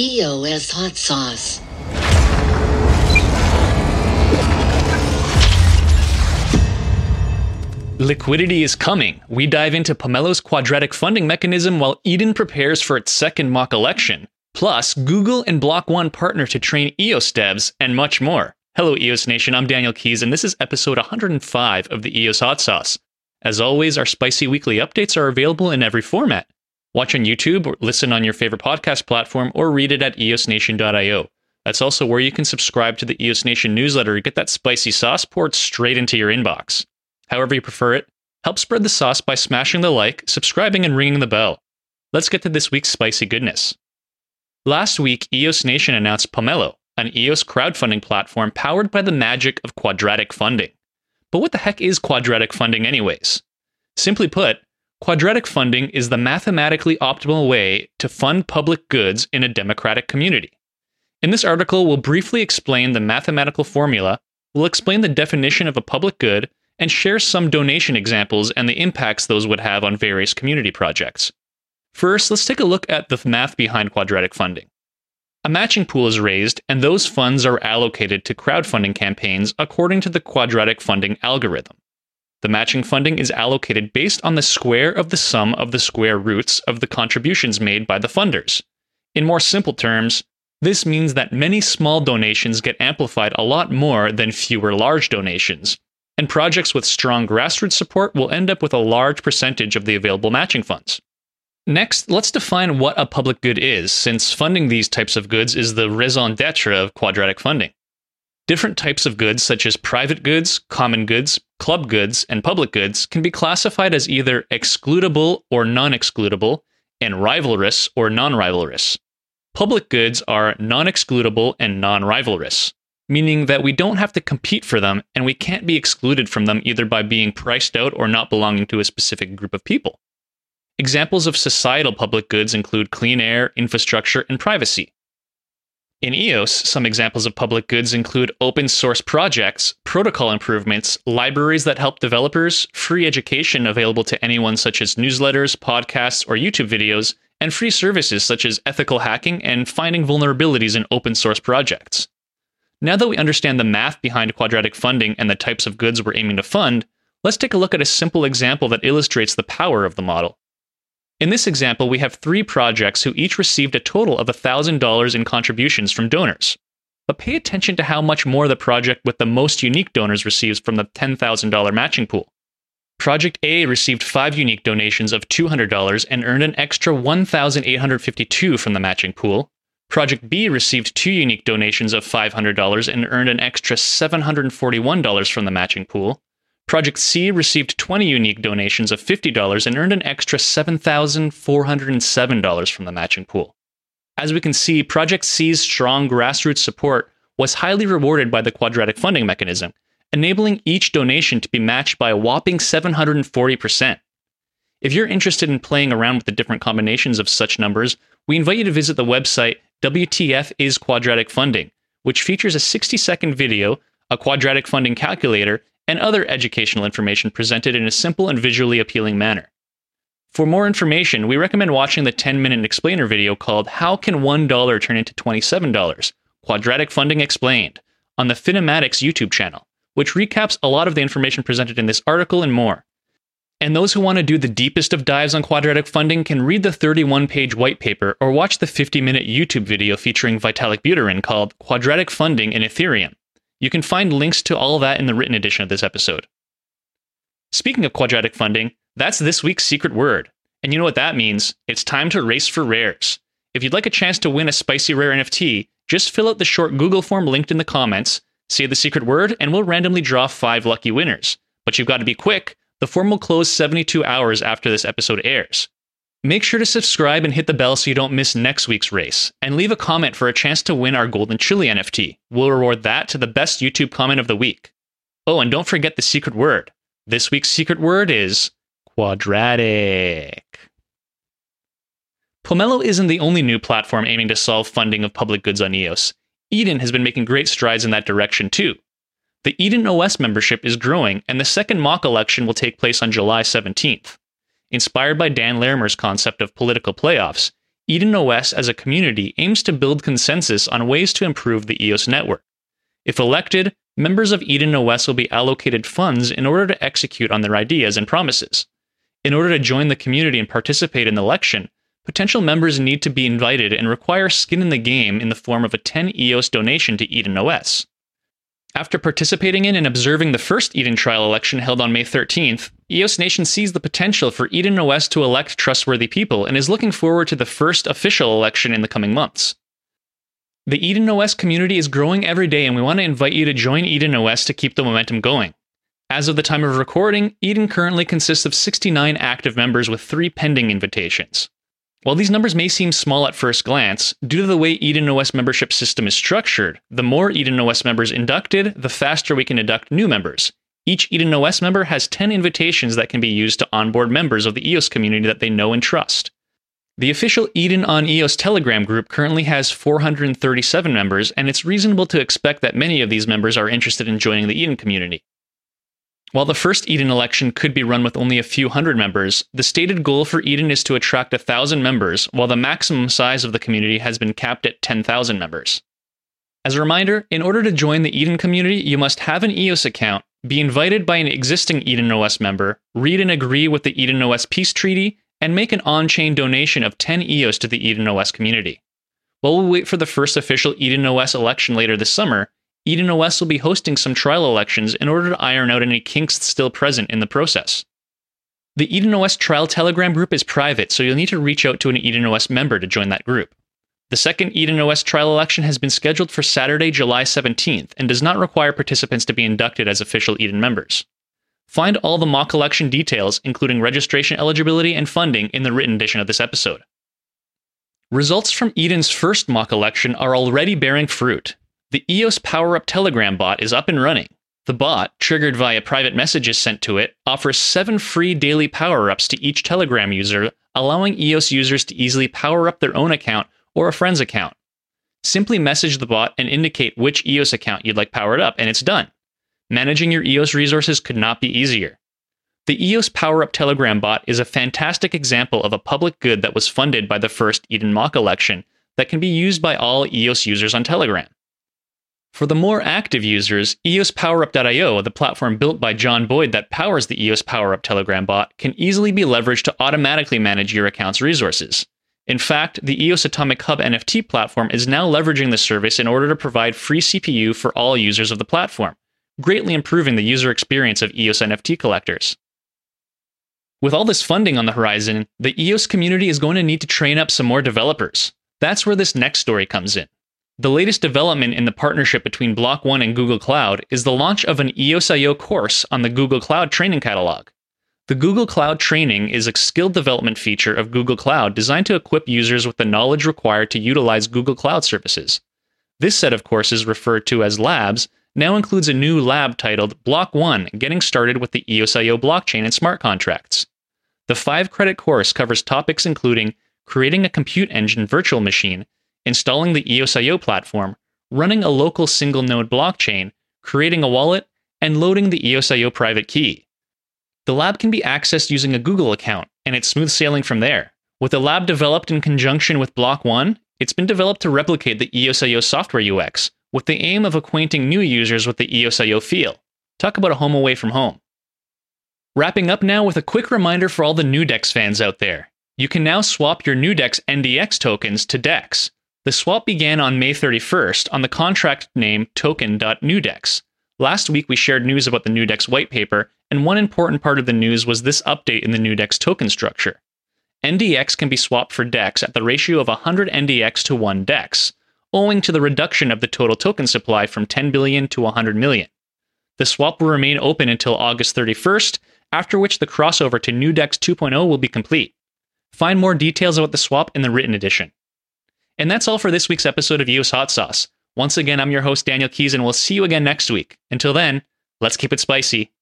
EOS hot sauce. Liquidity is coming. We dive into Pomelo's quadratic funding mechanism while Eden prepares for its second mock election. Plus, Google and Block One partner to train EOS devs, and much more. Hello, EOS Nation. I'm Daniel Keys, and this is episode 105 of the EOS Hot Sauce. As always, our spicy weekly updates are available in every format. Watch on YouTube, or listen on your favorite podcast platform, or read it at eosnation.io. That's also where you can subscribe to the EOS Nation newsletter to get that spicy sauce poured straight into your inbox however you prefer it. Help spread the sauce by smashing the like, subscribing, and ringing the bell. Let's get to this week's spicy goodness. Last week, EOS Nation announced Pomelo, an EOS crowdfunding platform powered by the magic of quadratic funding. But what the heck is quadratic funding, anyways? Simply put, quadratic funding is the mathematically optimal way to fund public goods in a democratic community. In this article, we'll briefly explain the mathematical formula, we'll explain the definition of a public good, and share some donation examples and the impacts those would have on various community projects. First, let's take a look at the math behind quadratic funding. A matching pool is raised, and those funds are allocated to crowdfunding campaigns according to the quadratic funding algorithm. The matching funding is allocated based on the square of the sum of the square roots of the contributions made by the funders. In more simple terms, this means that many small donations get amplified a lot more than fewer large donations, and projects with strong grassroots support will end up with a large percentage of the available matching funds. Next, let's define what a public good is, since funding these types of goods is the raison d'etre of quadratic funding. Different types of goods, such as private goods, common goods, club goods, and public goods, can be classified as either excludable or non excludable, and rivalrous or non rivalrous. Public goods are non excludable and non rivalrous meaning that we don't have to compete for them and we can't be excluded from them either by being priced out or not belonging to a specific group of people. Examples of societal public goods include clean air, infrastructure, and privacy. In EOS, some examples of public goods include open source projects, protocol improvements, libraries that help developers, free education available to anyone, such as newsletters, podcasts, or YouTube videos, and free services such as ethical hacking and finding vulnerabilities in open source projects. Now that we understand the math behind quadratic funding and the types of goods we're aiming to fund, let's take a look at a simple example that illustrates the power of the model. In this example, we have three projects who each received a total of $1,000 in contributions from donors. But pay attention to how much more the project with the most unique donors receives from the $10,000 matching pool. Project A received five unique donations of $200 and earned an extra $1,852 from the matching pool, Project B received two unique donations of $500 and earned an extra $741 from the matching pool. Project C received 20 unique donations of $50 and earned an extra $7,407 from the matching pool. As we can see, Project C's strong grassroots support was highly rewarded by the quadratic funding mechanism, enabling each donation to be matched by a whopping 740%. If you're interested in playing around with the different combinations of such numbers, we invite you to visit the website WTF is Quadratic Funding, which features a 60 second video, a quadratic funding calculator, and other educational information presented in a simple and visually appealing manner. For more information, we recommend watching the 10 minute explainer video called How Can $1 Turn into $27? Quadratic Funding Explained on the Finematics YouTube channel, which recaps a lot of the information presented in this article and more. And those who want to do the deepest of dives on quadratic funding can read the 31 page white paper or watch the 50 minute YouTube video featuring Vitalik Buterin called Quadratic Funding in Ethereum. You can find links to all that in the written edition of this episode. Speaking of quadratic funding, that's this week's secret word. And you know what that means? It's time to race for rares. If you'd like a chance to win a spicy rare NFT, just fill out the short Google form linked in the comments, say the secret word, and we'll randomly draw five lucky winners. But you've got to be quick the form will close 72 hours after this episode airs. Make sure to subscribe and hit the bell so you don't miss next week's race, and leave a comment for a chance to win our Golden Chili NFT. We'll reward that to the best YouTube comment of the week. Oh, and don't forget the secret word. This week's secret word is quadratic. Pomelo isn't the only new platform aiming to solve funding of public goods on EOS. Eden has been making great strides in that direction too. The Eden OS membership is growing, and the second mock election will take place on July 17th. Inspired by Dan Larimer's concept of political playoffs, Eden OS as a community aims to build consensus on ways to improve the EOS network. If elected, members of Eden OS will be allocated funds in order to execute on their ideas and promises. In order to join the community and participate in the election, potential members need to be invited and require skin in the game in the form of a 10 EOS donation to Eden OS. After participating in and observing the first Eden trial election held on May 13th, EOS Nation sees the potential for Eden OS to elect trustworthy people and is looking forward to the first official election in the coming months. The Eden OS community is growing every day, and we want to invite you to join Eden OS to keep the momentum going. As of the time of recording, Eden currently consists of 69 active members with three pending invitations. While these numbers may seem small at first glance, due to the way Eden OS membership system is structured, the more Eden OS members inducted, the faster we can induct new members. Each Eden OS member has 10 invitations that can be used to onboard members of the EOS community that they know and trust. The official Eden on EOS Telegram group currently has 437 members, and it's reasonable to expect that many of these members are interested in joining the Eden community. While the first Eden election could be run with only a few hundred members, the stated goal for Eden is to attract a thousand members, while the maximum size of the community has been capped at 10,000 members. As a reminder, in order to join the Eden community, you must have an EOS account, be invited by an existing Eden OS member, read and agree with the Eden OS Peace Treaty, and make an on chain donation of 10 EOS to the Eden OS community. While we wait for the first official Eden OS election later this summer, Eden OS will be hosting some trial elections in order to iron out any kinks still present in the process. The Eden OS trial Telegram group is private, so you'll need to reach out to an Eden OS member to join that group. The second Eden OS trial election has been scheduled for Saturday, July 17th, and does not require participants to be inducted as official Eden members. Find all the mock election details, including registration eligibility and funding, in the written edition of this episode. Results from Eden's first mock election are already bearing fruit. The EOS Power Up Telegram bot is up and running. The bot, triggered via private messages sent to it, offers seven free daily power ups to each Telegram user, allowing EOS users to easily power up their own account or a friend's account. Simply message the bot and indicate which EOS account you'd like powered up, and it's done. Managing your EOS resources could not be easier. The EOS Power Up Telegram bot is a fantastic example of a public good that was funded by the first Eden Mock election that can be used by all EOS users on Telegram. For the more active users, EOSPowerUp.io, the platform built by John Boyd that powers the EOS PowerUp Telegram bot, can easily be leveraged to automatically manage your account's resources. In fact, the EOS Atomic Hub NFT platform is now leveraging the service in order to provide free CPU for all users of the platform, greatly improving the user experience of EOS NFT collectors. With all this funding on the horizon, the EOS community is going to need to train up some more developers. That's where this next story comes in. The latest development in the partnership between Block One and Google Cloud is the launch of an EOS.io course on the Google Cloud Training Catalog. The Google Cloud Training is a skill development feature of Google Cloud designed to equip users with the knowledge required to utilize Google Cloud services. This set of courses, referred to as labs, now includes a new lab titled Block One Getting Started with the EOS.io Blockchain and Smart Contracts. The five credit course covers topics including creating a compute engine virtual machine installing the EOS.io platform, running a local single node blockchain, creating a wallet, and loading the EOS.io private key. The lab can be accessed using a Google account, and it's smooth sailing from there. With the lab developed in conjunction with Block One, it's been developed to replicate the EOS.io software UX, with the aim of acquainting new users with the EOS.io feel. Talk about a home away from home. Wrapping up now with a quick reminder for all the NuDEX fans out there. You can now swap your NuDEX NDX tokens to DEX. The swap began on May 31st on the contract name token.nudex. Last week we shared news about the NuDEX white paper, and one important part of the news was this update in the NuDEX token structure. NDX can be swapped for DEX at the ratio of 100 NDX to 1 DEX, owing to the reduction of the total token supply from 10 billion to 100 million. The swap will remain open until August 31st, after which the crossover to NuDEX 2.0 will be complete. Find more details about the swap in the written edition. And that's all for this week's episode of EOS Hot Sauce. Once again, I'm your host, Daniel Keys, and we'll see you again next week. Until then, let's keep it spicy.